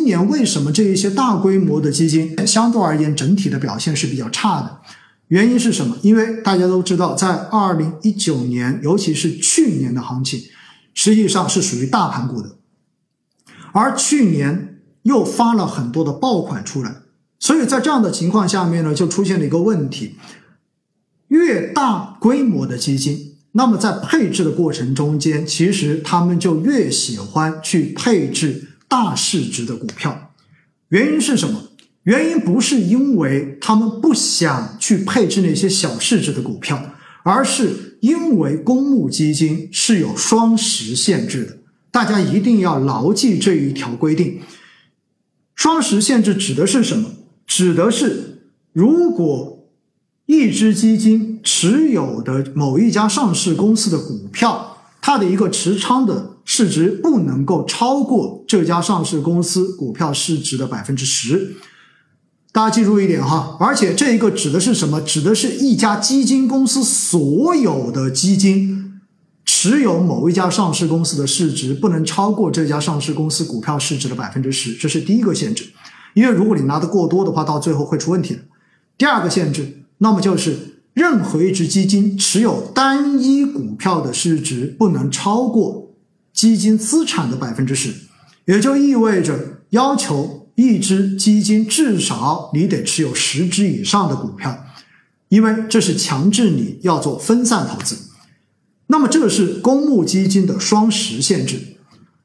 今年为什么这一些大规模的基金相对而言整体的表现是比较差的？原因是什么？因为大家都知道，在二零一九年，尤其是去年的行情，实际上是属于大盘股的，而去年又发了很多的爆款出来，所以在这样的情况下面呢，就出现了一个问题：越大规模的基金，那么在配置的过程中间，其实他们就越喜欢去配置大市值的股票。原因是什么？原因不是因为他们不想去配置那些小市值的股票，而是因为公募基金是有双十限制的。大家一定要牢记这一条规定。双十限制指的是什么？指的是如果一只基金持有的某一家上市公司的股票，它的一个持仓的市值不能够超过这家上市公司股票市值的百分之十。大家记住一点哈，而且这一个指的是什么？指的是一家基金公司所有的基金持有某一家上市公司的市值不能超过这家上市公司股票市值的百分之十，这是第一个限制。因为如果你拿的过多的话，到最后会出问题的。第二个限制，那么就是任何一只基金持有单一股票的市值不能超过基金资产的百分之十，也就意味着要求。一只基金至少你得持有十只以上的股票，因为这是强制你要做分散投资。那么这是公募基金的双十限制，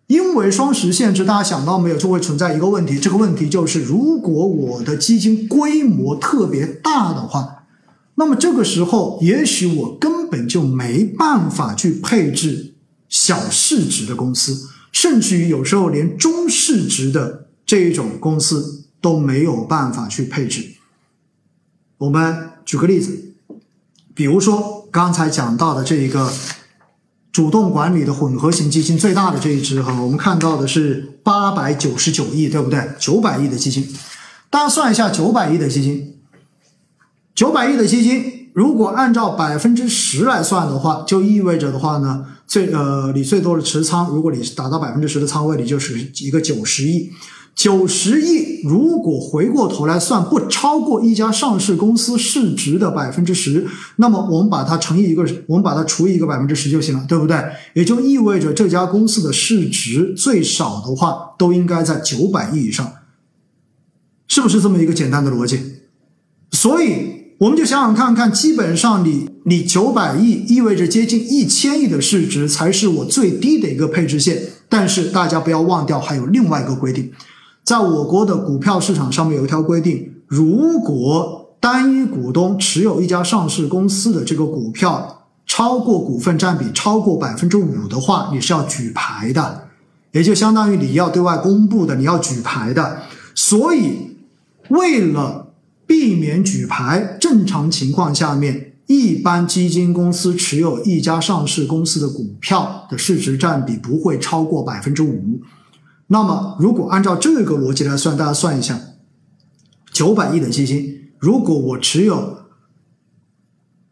因为双十限制，大家想到没有，就会存在一个问题。这个问题就是，如果我的基金规模特别大的话，那么这个时候也许我根本就没办法去配置小市值的公司，甚至于有时候连中市值的。这一种公司都没有办法去配置。我们举个例子，比如说刚才讲到的这一个主动管理的混合型基金最大的这一只哈，我们看到的是八百九十九亿，对不对？九百亿的基金，大家算一下，九百亿的基金，九百亿的基金，如果按照百分之十来算的话，就意味着的话呢，最呃你最多的持仓，如果你达到百分之十的仓位，你就是一个九十亿。九十亿，如果回过头来算，不超过一家上市公司市值的百分之十，那么我们把它乘以一个，我们把它除以一个百分之十就行了，对不对？也就意味着这家公司的市值最少的话，都应该在九百亿以上，是不是这么一个简单的逻辑？所以我们就想想看看，基本上你你九百亿意味着接近一千亿的市值才是我最低的一个配置线，但是大家不要忘掉，还有另外一个规定。在我国的股票市场上面有一条规定，如果单一股东持有一家上市公司的这个股票超过股份占比超过百分之五的话，你是要举牌的，也就相当于你要对外公布的，你要举牌的。所以，为了避免举牌，正常情况下面，一般基金公司持有一家上市公司的股票的市值占比不会超过百分之五。那么，如果按照这个逻辑来算，大家算一下，九百亿的基金，如果我持有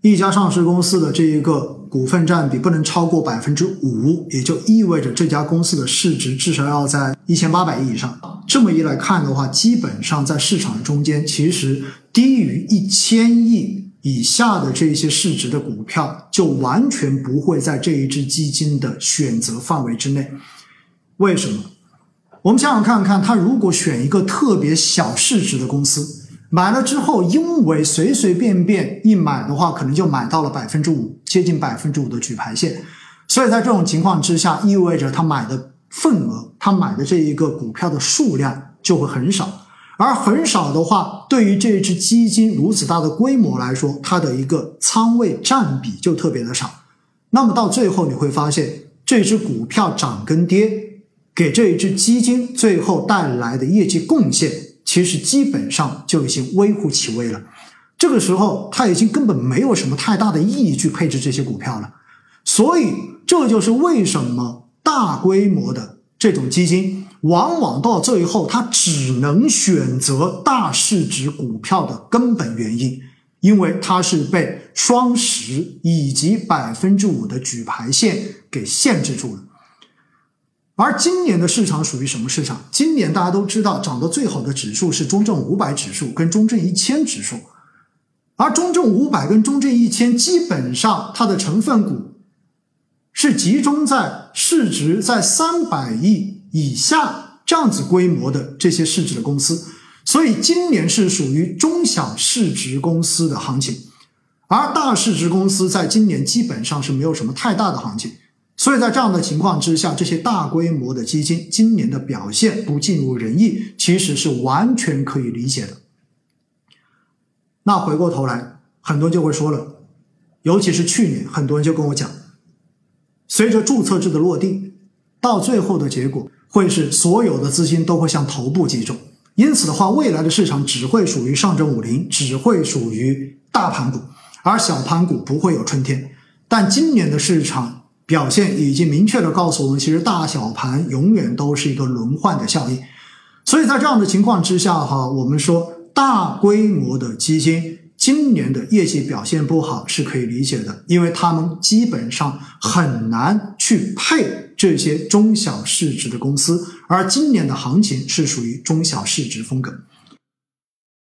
一家上市公司的这一个股份占比不能超过百分之五，也就意味着这家公司的市值至少要在一千八百亿以上。这么一来看的话，基本上在市场中间，其实低于一千亿以下的这些市值的股票，就完全不会在这一只基金的选择范围之内。为什么？我们想想看看，他如果选一个特别小市值的公司，买了之后，因为随随便便一买的话，可能就买到了百分之五，接近百分之五的举牌线，所以在这种情况之下，意味着他买的份额，他买的这一个股票的数量就会很少，而很少的话，对于这一只基金如此大的规模来说，它的一个仓位占比就特别的少，那么到最后你会发现，这只股票涨跟跌。给这一只基金最后带来的业绩贡献，其实基本上就已经微乎其微了。这个时候，它已经根本没有什么太大的意义去配置这些股票了。所以，这就是为什么大规模的这种基金，往往到最后它只能选择大市值股票的根本原因，因为它是被双十以及百分之五的举牌线给限制住了。而今年的市场属于什么市场？今年大家都知道，涨得最好的指数是中证五百指数跟中证一千指数，而中证五百跟中证一千基本上它的成分股是集中在市值在三百亿以下这样子规模的这些市值的公司，所以今年是属于中小市值公司的行情，而大市值公司在今年基本上是没有什么太大的行情。所以在这样的情况之下，这些大规模的基金今年的表现不尽如人意，其实是完全可以理解的。那回过头来，很多人就会说了，尤其是去年，很多人就跟我讲，随着注册制的落地，到最后的结果会是所有的资金都会向头部集中，因此的话，未来的市场只会属于上证五零，只会属于大盘股，而小盘股不会有春天。但今年的市场。表现已经明确的告诉我们，其实大小盘永远都是一个轮换的效应。所以在这样的情况之下，哈，我们说大规模的基金今年的业绩表现不好是可以理解的，因为他们基本上很难去配这些中小市值的公司，而今年的行情是属于中小市值风格。